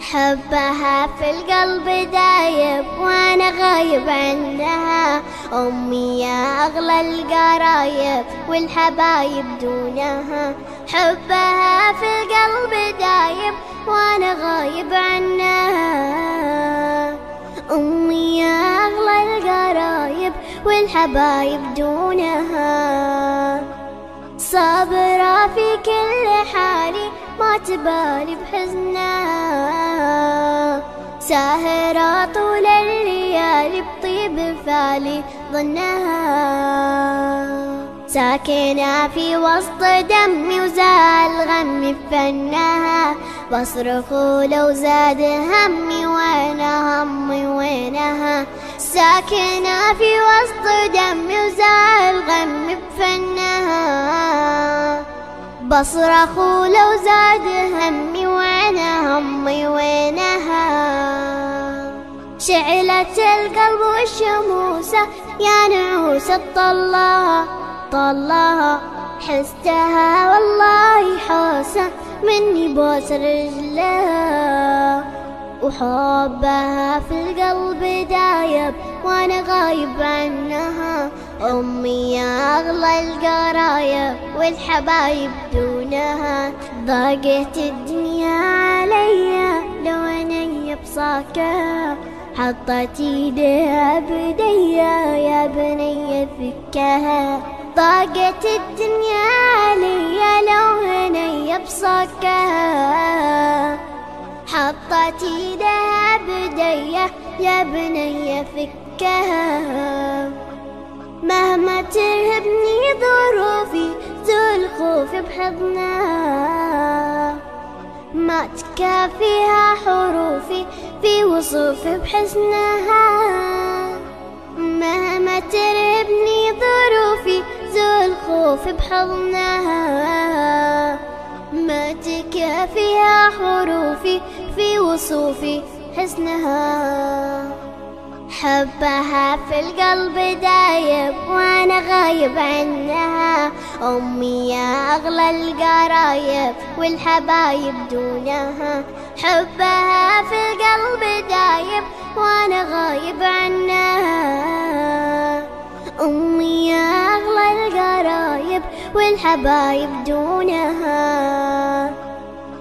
حبها في القلب دايب وأنا غايب عنها أمي يا أغلى القرايب والحبايب دونها. حبها في القلب دايب وأنا غايب عنها. أمي يا أغلى القرايب والحبايب دونها. صابرة في كل حالي ما تبالي بحزنها ساهرة طول الليالي بطيب فالي ظنها. ساكنة في وسط دمي وزال غمي بفنها. بصرخ لو زاد همي وأنا همي وينها. ساكنة في وسط دمي وزال بصرخ لو زاد همي وأنا همي وينها؟ شعلت القلب والشموسة يا نعوسة طلها طلها حستها والله حوسة مني بوس رجلها. وحبها في القلب دايب وأنا غايب عنها. أمي يا أغلى القرايب والحبايب دونها ضاقت الدنيا عليا. لو أنا بصاكها حطت إيديها بديا يا بني فكها ضاقت الدنيا عليا. لو هني بصاكها حطت ايدها بدية يا بني فكها مهما ترهبني ظروفي زول خوفي بحضنها ما تكافيها حروفي في وصوفي بحسنها مهما ترهبني ظروفي زول خوفي بحضنها. ما تكافيها حروفي في وصوفي حسنها حبها في القلب دايب وأنا غايب عنها. أمي يا أغلى القرايب والحبايب دونها. حبها في القلب دايب وأنا غايب عنها. أمي يا أغلى القرايب والحبايب دونها.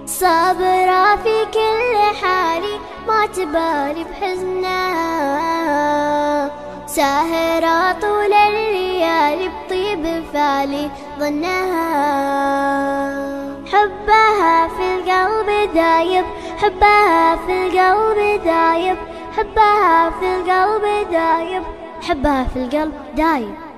صابرة في كل حالي ما تبالي بحزنها. ساهرة طول الليالي بطيب فالي ظنها. حبها في القلب دايب حبها في القلب دايب حبها في القلب دايب حبها في القلب دايب.